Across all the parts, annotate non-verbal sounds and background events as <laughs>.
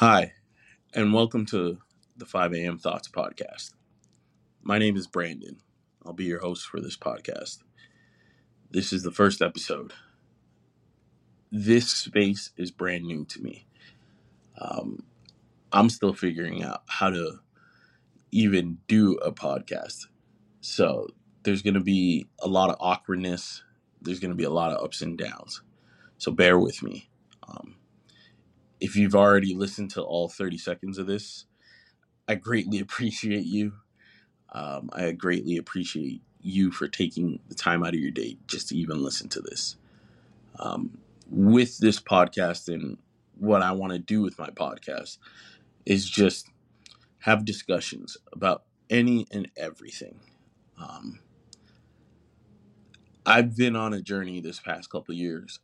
Hi, and welcome to the 5 a.m. Thoughts podcast. My name is Brandon. I'll be your host for this podcast. This is the first episode. This space is brand new to me. Um, I'm still figuring out how to even do a podcast. So there's going to be a lot of awkwardness, there's going to be a lot of ups and downs. So bear with me. Um, if you've already listened to all 30 seconds of this, I greatly <laughs> appreciate you. Um, I greatly appreciate you for taking the time out of your day just to even listen to this. Um, with this podcast and what I want to do with my podcast is just have discussions about any and everything. Um, I've been on a journey this past couple of years.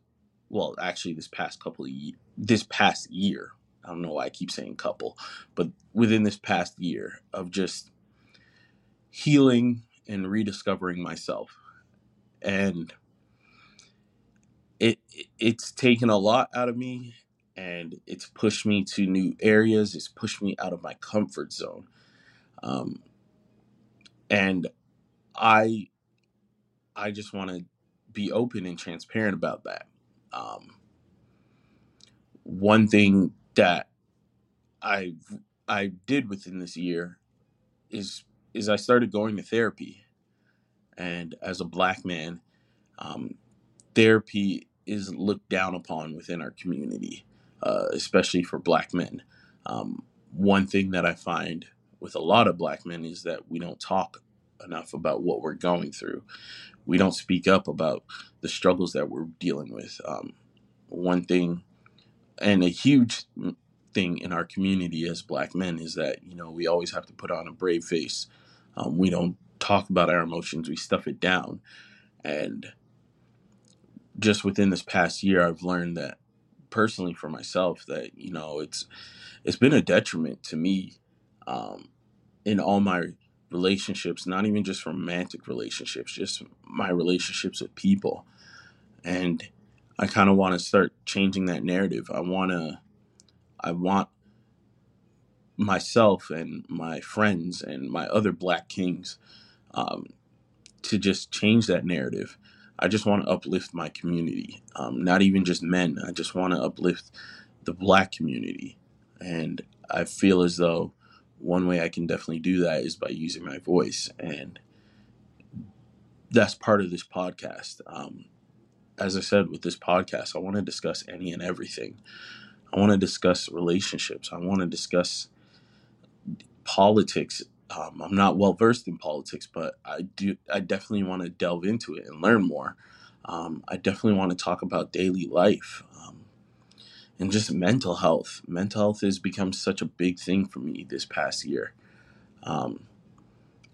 Well, actually, this past couple of ye- this past year. I don't know why I keep saying couple, but within this past year of just healing and rediscovering myself, and it it's taken a lot out of me, and it's pushed me to new areas. It's pushed me out of my comfort zone, um, and I I just want to be open and transparent about that. Um, one thing that I I did within this year is is I started going to therapy, and as a black man, um, therapy is looked down upon within our community, uh, especially for black men. Um, one thing that I find with a lot of black men is that we don't talk enough about what we're going through. We don't speak up about the struggles that we're dealing with. Um, one thing, and a huge thing in our community as black men is that you know we always have to put on a brave face. Um, we don't talk about our emotions; we stuff it down. And just within this past year, I've learned that personally for myself that you know it's it's been a detriment to me um, in all my relationships, not even just romantic relationships, just my relationships with people. And I kind of want to start changing that narrative. I want to, I want myself and my friends and my other black kings um, to just change that narrative. I just want to uplift my community, um, not even just men. I just want to uplift the black community. And I feel as though one way I can definitely do that is by using my voice. And that's part of this podcast. Um, as I said, with this podcast, I want to discuss any and everything. I want to discuss relationships. I want to discuss politics. Um, I'm not well versed in politics, but I do. I definitely want to delve into it and learn more. Um, I definitely want to talk about daily life um, and just mental health. Mental health has become such a big thing for me this past year. Um,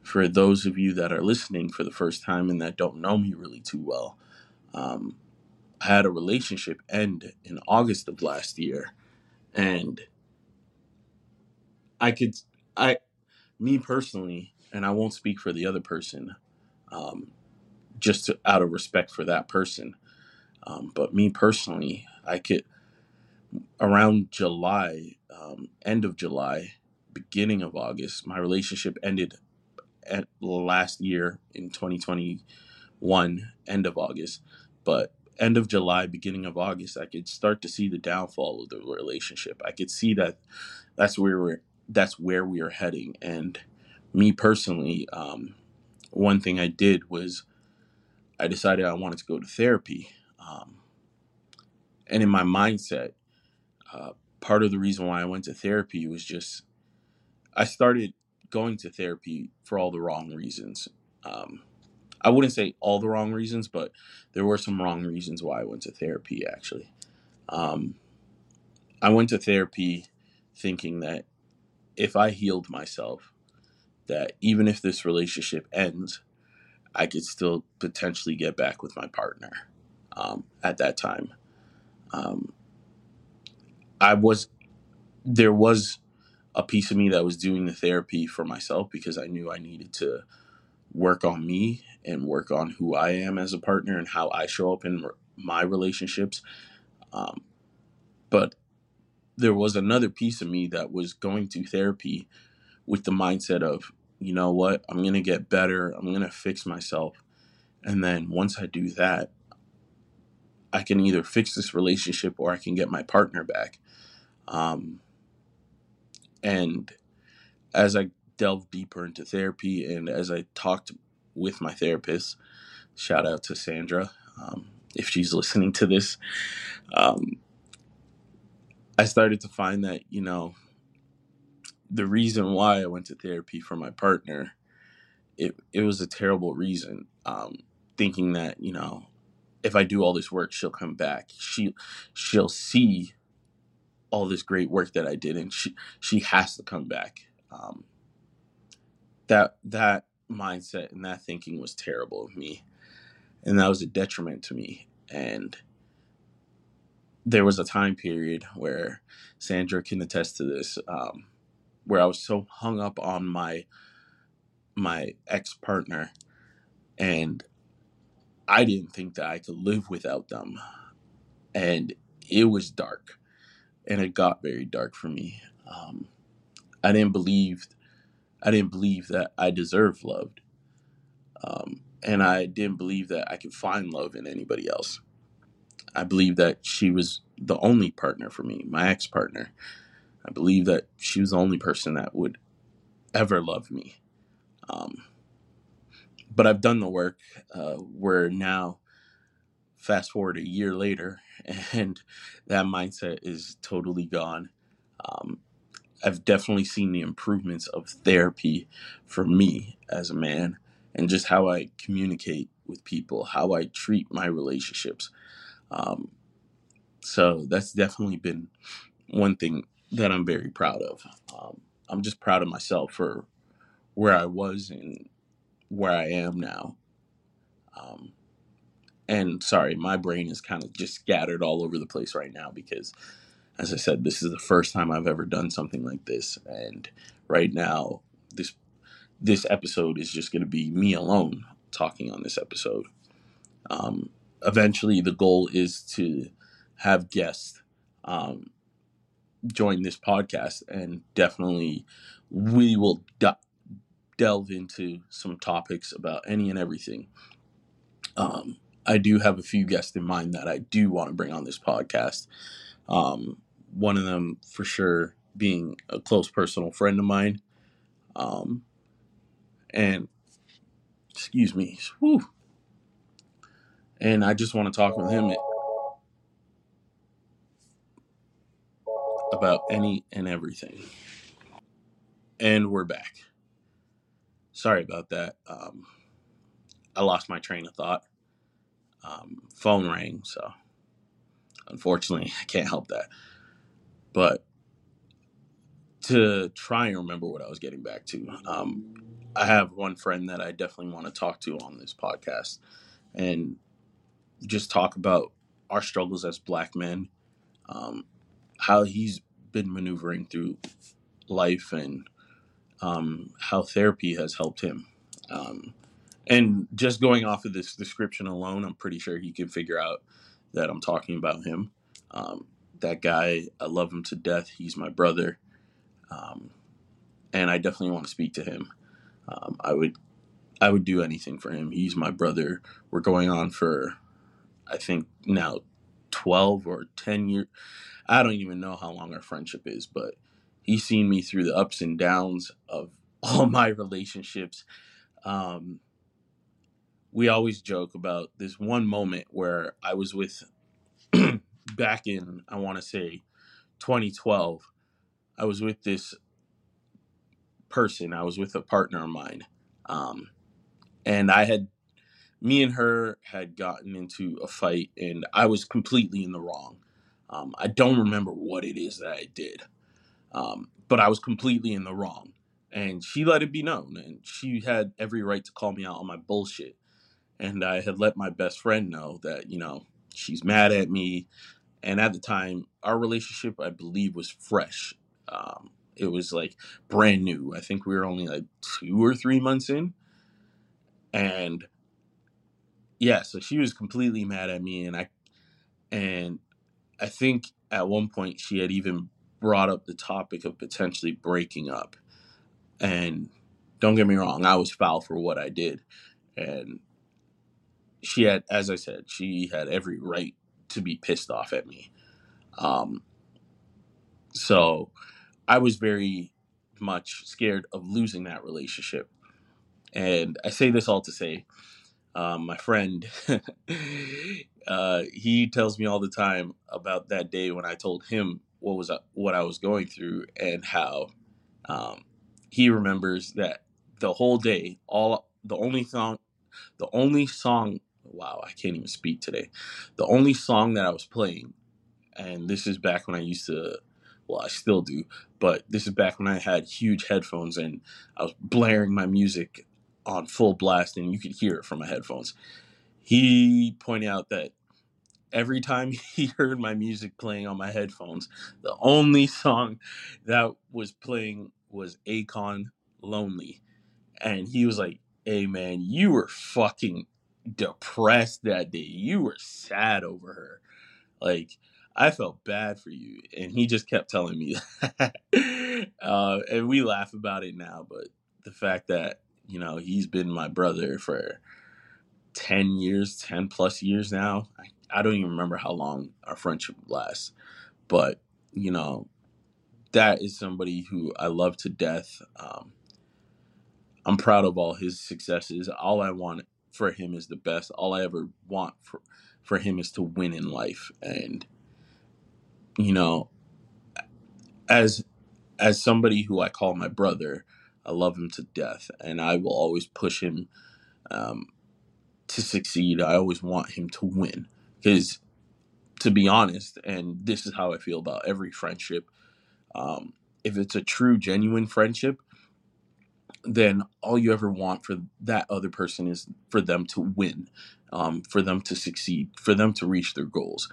for those of you that are listening for the first time and that don't know me really too well, um, I had a relationship end in August of last year, and I could, I, me personally, and I won't speak for the other person, um, just to, out of respect for that person, um, but me personally, I could around July, um, end of July, beginning of August, my relationship ended at last year in 2021, end of August, but end of July, beginning of August, I could start to see the downfall of the relationship. I could see that that's where we're that's where we are heading. And me personally, um, one thing I did was I decided I wanted to go to therapy. Um, and in my mindset, uh, part of the reason why I went to therapy was just I started going to therapy for all the wrong reasons. Um, I wouldn't say all the wrong reasons, but there were some wrong reasons why I went to therapy actually. Um, I went to therapy thinking that if I healed myself, that even if this relationship ends, I could still potentially get back with my partner um, at that time. Um, I was, there was a piece of me that was doing the therapy for myself because I knew I needed to work on me and work on who I am as a partner and how I show up in my relationships. Um, but there was another piece of me that was going to therapy with the mindset of, you know what, I'm going to get better. I'm going to fix myself. And then once I do that, I can either fix this relationship or I can get my partner back. Um, and as I delved deeper into therapy and as I talked with my therapist, shout out to Sandra um, if she's listening to this, um, I started to find that, you know, the reason why I went to therapy for my partner, it, it was a terrible reason. Um, thinking that, you know, if I do all this work, she'll come back. She she'll see all this great work that I did, and she she has to come back. Um, that that mindset and that thinking was terrible of me, and that was a detriment to me. And there was a time period where Sandra can attest to this, um, where I was so hung up on my my ex partner, and I didn't think that I could live without them, and it was dark, and it got very dark for me. Um, I didn't believe I didn't believe that I deserved love, um, and I didn't believe that I could find love in anybody else. I believed that she was the only partner for me, my ex partner. I believe that she was the only person that would ever love me. Um, but I've done the work. Uh, where now, fast forward a year later, <laughs> and that mindset is totally gone. Um, I've definitely seen the improvements of therapy for me as a man and just how I communicate with people, how I treat my relationships. Um, so that's definitely been one thing that I'm very proud of. Um, I'm just proud of myself for where I was and where I am now. Um, and sorry, my brain is kind of just scattered all over the place right now because, as I said, this is the first time I've ever done something like this. And right now, this this episode is just going to be me alone talking on this episode. Um, eventually, the goal is to have guests um, join this podcast, and definitely we will de- delve into some topics about any and everything. Um, I do have a few guests in mind that I do want to bring on this podcast. Um, one of them, for sure, being a close personal friend of mine. Um, and excuse me, whew, and I just want to talk with him about any and everything. And we're back. Sorry about that. Um, I lost my train of thought. Um, phone rang, so unfortunately, <laughs> I can't help that. But to try and remember what I was getting back to, um, I have one friend that I definitely want to talk to on this podcast and just talk about our struggles as black men, um, how he's been maneuvering through life, and um, how therapy has helped him. Um, and just going off of this description alone, I'm pretty sure he can figure out that I'm talking about him. Um, that guy, I love him to death. He's my brother. Um, and I definitely want to speak to him. Um, I would I would do anything for him. He's my brother. We're going on for I think now 12 or 10 years. I don't even know how long our friendship is, but he's seen me through the ups and downs of <laughs> all my relationships. Um, we always joke about this one moment where I was with, <clears throat> back in, I want to say 2012, I was with this person, I was with a partner of mine. Um, and I had me and her had gotten into a fight and I was completely in the wrong. Um, I don't remember what it is that I did, um, but I was completely in the wrong. And she let it be known, and she had every right to call me out on my bullshit. And I had let my best friend know that, you know, she's mad at me. And at the time, our relationship, I believe, was fresh. Um, it was like brand new. I think we were only like two or three months in. And yeah, so she was completely mad at me, and I and I think at one point she had even brought up the topic of potentially breaking up. And don't get me wrong, I was foul for what I did. And she had, as I said, she had every right to be pissed off at me. Um, so I was very much scared of losing that relationship. And I say this all to say, um, my friend, <laughs> uh, he tells me all the time about that day when I told him what was uh, what I was going through and how um, he remembers that the whole day, all the only song, the only song. Wow, I can't even speak today. The only song that I was playing, and this is back when I used to well, I still do, but this is back when I had huge headphones and I was blaring my music on full blast and you could hear it from my headphones. He pointed out that every time <laughs> he heard my music playing on my headphones, the only song that was playing was Akon Lonely. And he was like, hey man, you were fucking depressed that day. You were sad over her. Like, I felt bad for you. And he just kept telling me <laughs> uh, and we laugh about it now, but the fact that, you know, he's been my brother for 10 years, 10 plus years now. I, I don't even remember how long our friendship lasts. But, you know, that is somebody who I love to death. Um, I'm proud of all his successes. All I want for him is the best. All I ever want for, for him is to win in life. And you know, as as somebody who I call my brother, I love him to death, and I will always push him um, to succeed. I always want him to win because, to be honest, and this is how I feel about every friendship. Um, if it's a true, genuine friendship, then all you ever want for that other person is for them to win, um, for them to succeed, for them to reach their goals.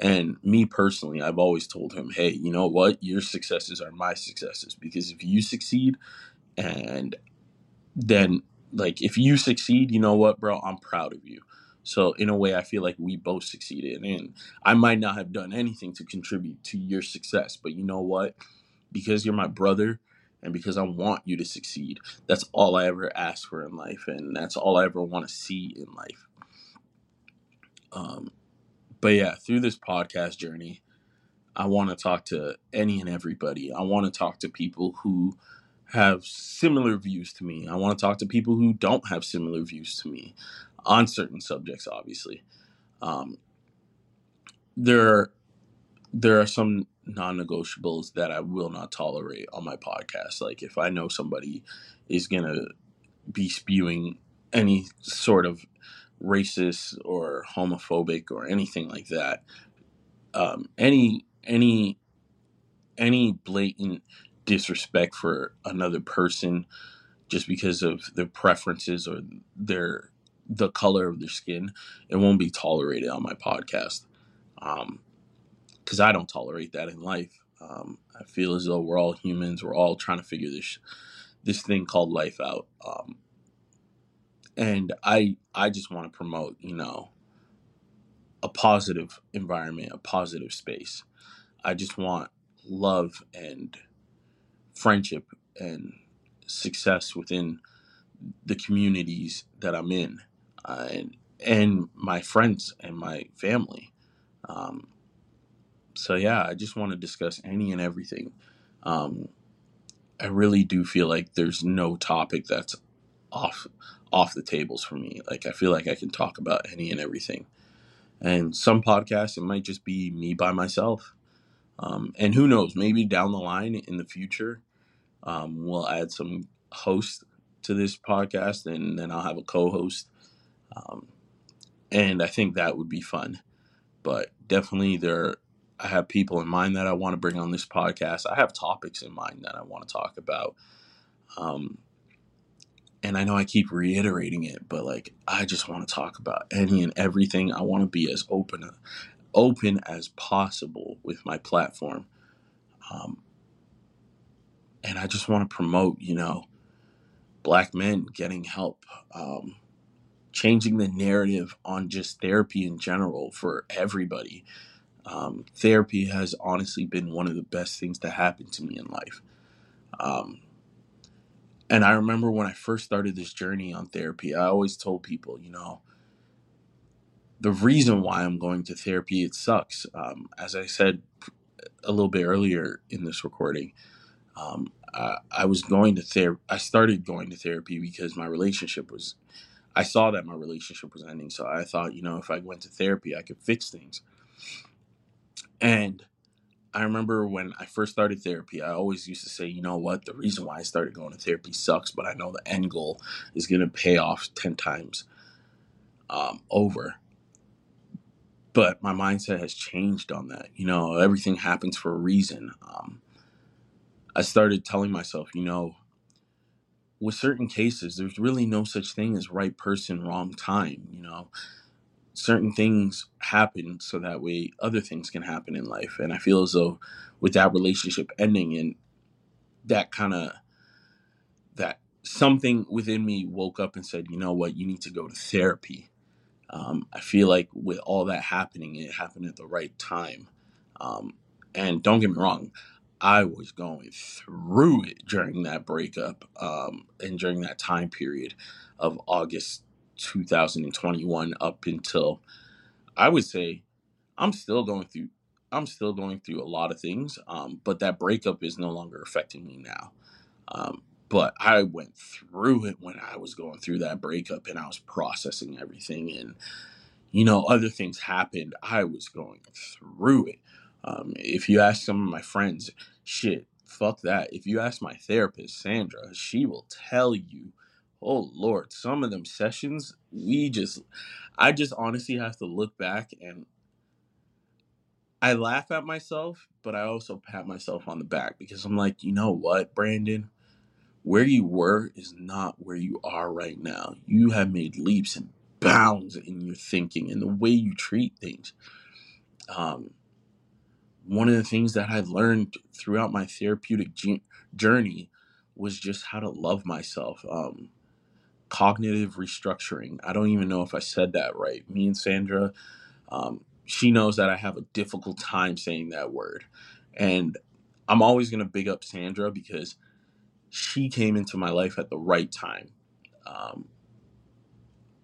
And me personally, I've always told him, hey, you know what? Your successes are my successes because if you succeed and then like if you succeed, you know what, bro, I'm proud of you. So in a way, I feel like we both succeeded, and I might not have done anything to contribute to your success, but you know what? Because you're my brother, and because I want you to succeed, that's all I ever ask for in life, and that's all I ever want to see in life. Um, but yeah, through this podcast journey, I want to talk to any and everybody. I want to talk to people who have similar views to me. I want to talk to people who don't have similar views to me on certain subjects, obviously. Um, there, there are some non-negotiables that I will not tolerate on my podcast. Like if I know somebody is gonna be spewing any sort of racist or homophobic or anything like that. Um, any any any blatant disrespect for another person just because of their preferences or their the color of their skin, it won't be tolerated on my podcast. Um, because I don't tolerate that in life. Um, I feel as though we're all humans. We're all trying to figure this this thing called life out. Um, and I I just want to promote, you know, a positive environment, a positive space. I just want love and friendship and success within the communities that I'm in, uh, and and my friends and my family. Um, so yeah, I just want to discuss any and everything. Um, I really do feel like there's no topic that's off off the tables for me. Like I feel like I can talk about any and everything. And some podcasts, it might just be me by myself. Um, and who knows? Maybe down the line in the future, um, we'll add some hosts to this podcast, and then I'll have a co-host. Um, and I think that would be fun. But definitely, there I have people in mind that I want to bring on this podcast. I have topics in mind that I want to talk about. Um, and I know I keep reiterating it, but like I just want to talk about any and everything. I want to be as open open as possible with my platform. Um, and I just want to promote, you know, black men getting help, um, changing the narrative on just therapy in general for everybody. Um, therapy has honestly been one of the best things to happen to me in life. Um, and I remember when I first started this journey on therapy, I always told people, you know, the reason why I'm going to therapy, it sucks. Um, as I said a little bit earlier in this recording, um, I, I was going to therapy. I started going to therapy because my relationship was, I saw that my relationship was ending. So I thought, you know, if I went to therapy, I could fix things. And I remember when I first started therapy, I always used to say, you know what, the reason why I started going to therapy sucks, but I know the end goal is going to pay off 10 times um, over. But my mindset has changed on that. You know, everything happens for a reason. Um, I started telling myself, you know, with certain cases, there's really no such thing as right person, wrong time. You know, certain things happen so that way other things can happen in life. And I feel as though with that relationship ending and that kind of that something within me woke up and said, you know what, you need to go to therapy. Um, I feel like with all that happening, it happened at the right time. Um, and don't get me wrong, I was going through it during that breakup um, and during that time period of August 2021 up until I would say I'm still going through I'm still going through a lot of things, um, but that breakup is no longer affecting me now. Um, but I went through it when I was going through that breakup and I was processing everything and you know other things happened. I was going through it. Um, if you ask some of my friends, shit, fuck that. If you ask my therapist, Sandra, she will tell you oh lord some of them sessions we just i just honestly have to look back and i laugh at myself but i also pat myself on the back because i'm like you know what brandon? Where you were is not where you are right now. You have made leaps and bounds in your thinking and the way you treat things. Um, one of the things that i've learned throughout my therapeutic journey was just how to love myself um, cognitive restructuring. I don't even know if I said that right. Me and Sandra, um, she knows that I have a difficult time saying that word. And I'm always going to big up Sandra because she came into my life at the right time. Um,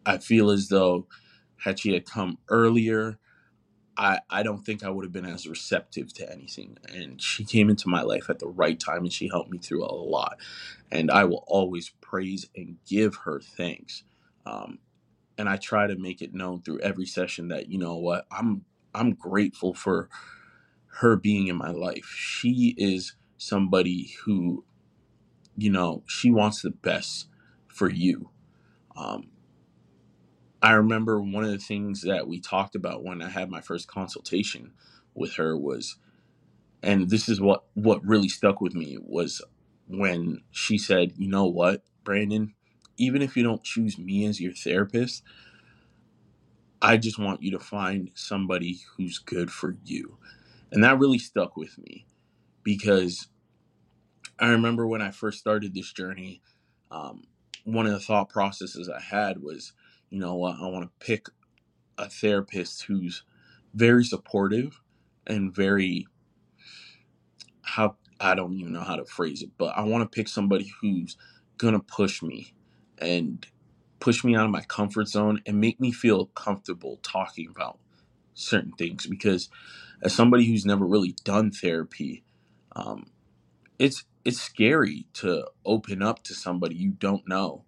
I feel as though had she had come earlier, I, I don't think I would have been as receptive to anything. And she came into my life at the right time and she helped me through a lot. And I will always praise and give her thanks. Um, and I try to make it known through every session that, you know what, I'm I'm grateful for her being in my life. She is somebody who, you know, she wants the best for you. Um, I remember one of the things that we talked about when I had my first consultation with her was and this is what what really stuck with me was when she said, "You know what, Brandon, even if you don't choose me as your therapist, I just want you to find somebody who's good for you." And that really stuck with me because I remember when I first started this journey, um, one of the thought processes I had was you know what, I want to pick a therapist who's very supportive and very how I don't even know how to phrase it, but I want to pick somebody who's gonna push me and push me out of my comfort zone and make me feel comfortable talking about certain things because as somebody who's never really done therapy um, it's it's scary to open up to somebody you don't know.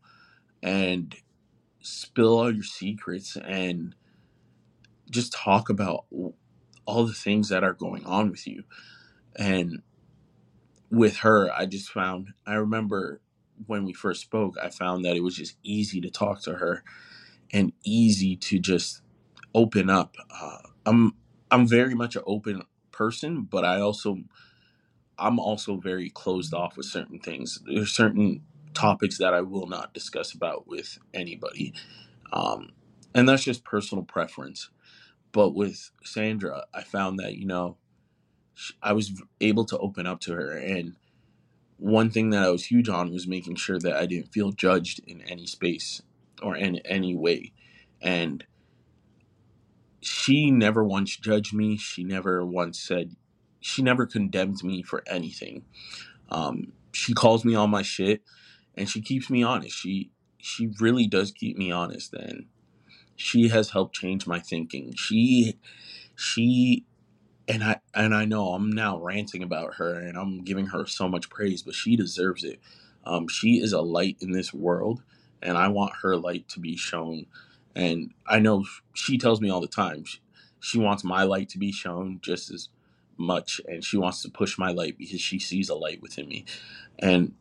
And spill all your secrets and just talk about all the things that are going on with you. And with her, I just found, I remember when we first spoke, I found that it was just easy to talk to her and easy to just open up. Uh, I'm, I'm very much an open person, but I also, I'm also very closed off with certain things. There's certain topics that I will not discuss about with anybody. Um, and that's just personal preference. But with Sandra, I found that, you know, I was able to open up to her. And one thing that I was huge on was making sure that I didn't feel judged in any space or in any way. And she never once judged me. She never once said, she never condemned me for anything. Um, she calls me on my shit and she keeps me honest. She she really does keep me honest and she has helped change my thinking. She she and I and I know I'm now ranting about her and I'm giving her so much praise, but she deserves it. Um, she is a light in this world, and I want her light to be shown. And I know she tells me all the time she, she wants my light to be shown just as much, and she wants to push my light because she sees a light within me. And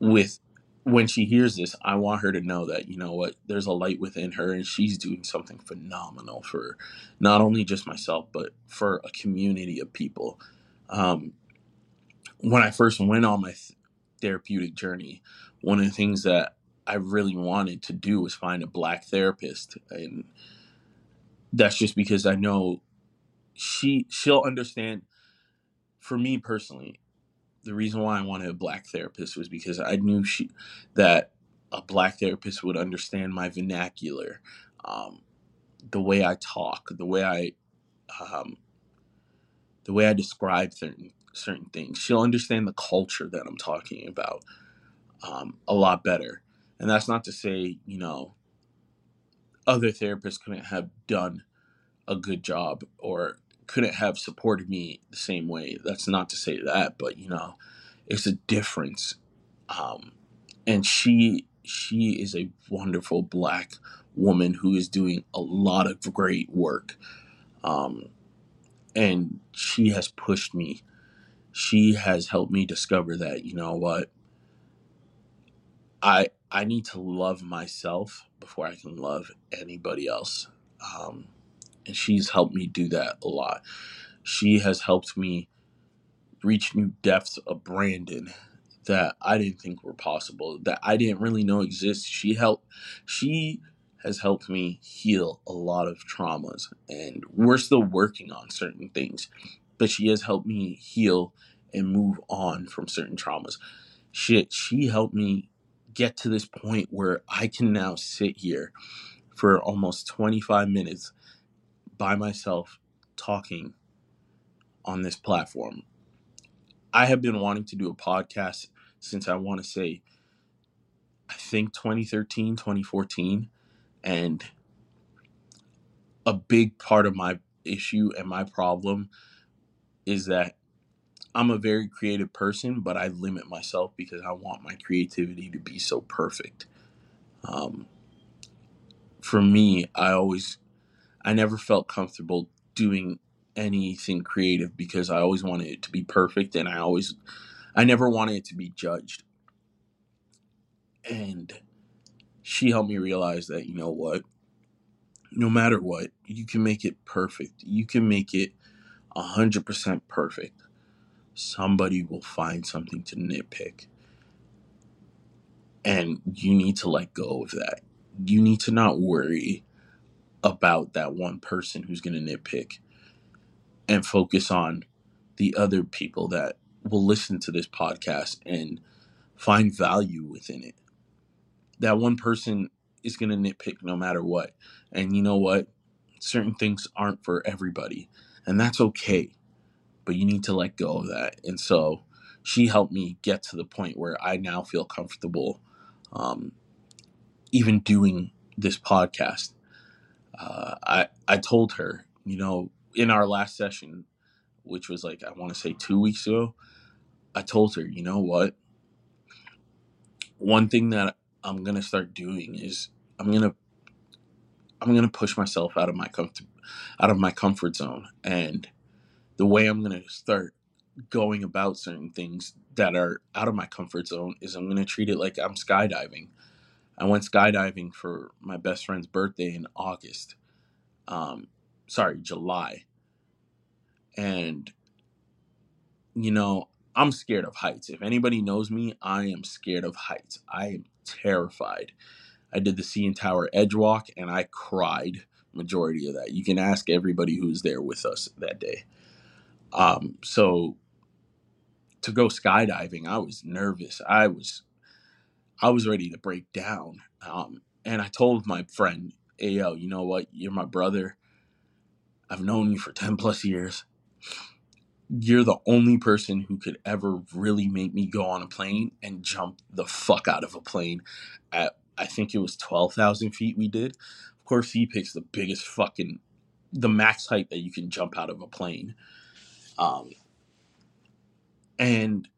with when she hears this, I want her to know that, you know what, there's a light within her and she's doing something phenomenal for not only just myself, but for a community of people. Um, when I first went on my th- therapeutic journey, one of the things that I really wanted to do was find a black therapist. And that's just because I know she she'll understand for me personally the reason why I wanted a black therapist was because I knew she that a black therapist would understand my vernacular, um, the way I talk, the way I um, the way I describe certain certain things. She'll understand the culture that I'm talking about um, a lot better. And that's not to say, you know, other therapists couldn't have done a good job or couldn't have supported me the same way. That's not to say that, but you know, it's a difference. Um, and she she is a wonderful black woman who is doing a lot of great work. Um, and she has pushed me. She has helped me discover that, you know what? I I need to love myself before I can love anybody else. Um, and she's helped me do that a lot. She has helped me reach new depths of Brandon that I didn't think were possible, that I didn't really know exist. She helped she has helped me heal a lot of traumas and we're still working on certain things, but she has helped me heal and move on from certain traumas. Shit, she helped me get to this point where I can now sit here for almost 25 minutes by myself talking on this platform. I have been wanting to do a podcast since I want to say, I think 2013, 2014. And a big part of my issue and my problem is that I'm a very creative person, but I limit myself because I want my creativity to be so perfect. Um, for me, I always, I never felt comfortable doing anything creative because I always wanted it to be perfect and I always, I never wanted it to be judged. And she helped me realize that, you know what, no matter what, you can make it perfect. You can make it 100% perfect. Somebody will find something to nitpick. And you need to let go of that. You need to not worry about that one person who's going to nitpick and focus on the other people that will listen to this podcast and find value within it. That one person is going to nitpick no matter what. And you know what? Certain things aren't for everybody, and that's okay. But you need to let go of that. And so she helped me get to the point where I now feel comfortable um, even doing this podcast. Uh, I I told her, you know, in our last session, which was like I want to say two weeks ago, I told her, you know what? One thing that I'm gonna start doing is I'm gonna I'm gonna push myself out of my comfort out of my comfort zone, and the way I'm gonna start going about certain things that are out of my comfort zone is I'm gonna treat it like I'm skydiving. I went skydiving for my best friend's birthday in August. Um, sorry, July. And you know, I'm scared of heights. If anybody knows me, I am scared of heights. I am terrified. I did the CN Tower edge walk and I cried majority of that. You can ask everybody who was there with us that day. Um, so to go skydiving, I was nervous. I was I was ready to break down. Um, and I told my friend, hey, yo, you know what? You're my brother. I've known you for 10 plus years. You're the only person who could ever really make me go on a plane and jump the fuck out of a plane at, I think it was 12,000 feet we did. Of course, he picks the biggest fucking, the max height that you can jump out of a plane. Um, and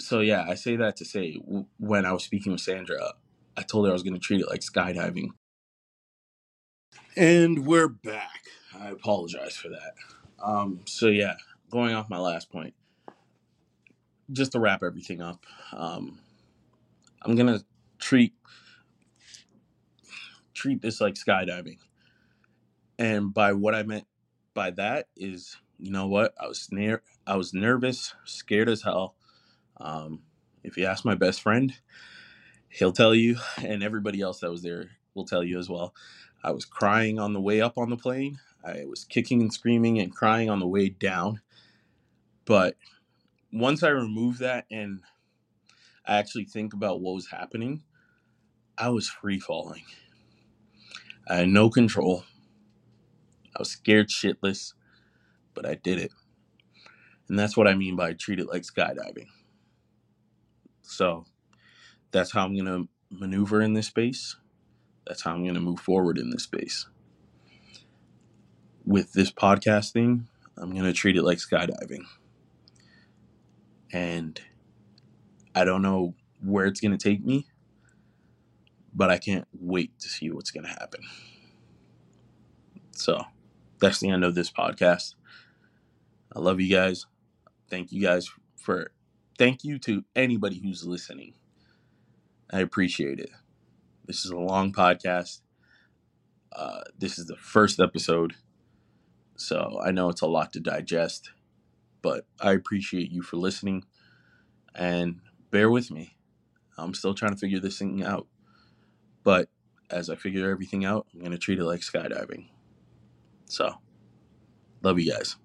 so, yeah, I say that to say when I was speaking with Sandra, I told her I was going to treat it like skydiving. And we're back. I apologize for that. Um, so yeah, going off my last point, just to wrap everything up, um, I'm gonna treat treat this like skydiving, and by what I meant by that is, you know what, I was near, I was nervous, scared as hell. Um, if you ask my best friend, he'll tell you, and everybody else that was there will tell you as well. I was crying on the way up on the plane. I was kicking and screaming and crying on the way down. But once I removed that and I actually think about what was happening, I was free falling. I had no control. I was scared shitless, but I did it. And that's what I mean by treat it like skydiving. So that's how I'm going to maneuver in this space. That's how I'm going to move forward in this space. With this podcast thing, I'm going to treat it like skydiving. And I don't know where it's going to take me, but I can't wait to see what's going to happen. So that's the end of this podcast. I love you guys. Thank you guys for, thank you to anybody who's listening. I appreciate it. This is a long podcast. Uh, this is the first episode. So I know it's a lot to digest, but I appreciate you for listening and bear with me. I'm still trying to figure this thing out. But as I figure everything out, I'm going to treat it like skydiving. So, love you guys.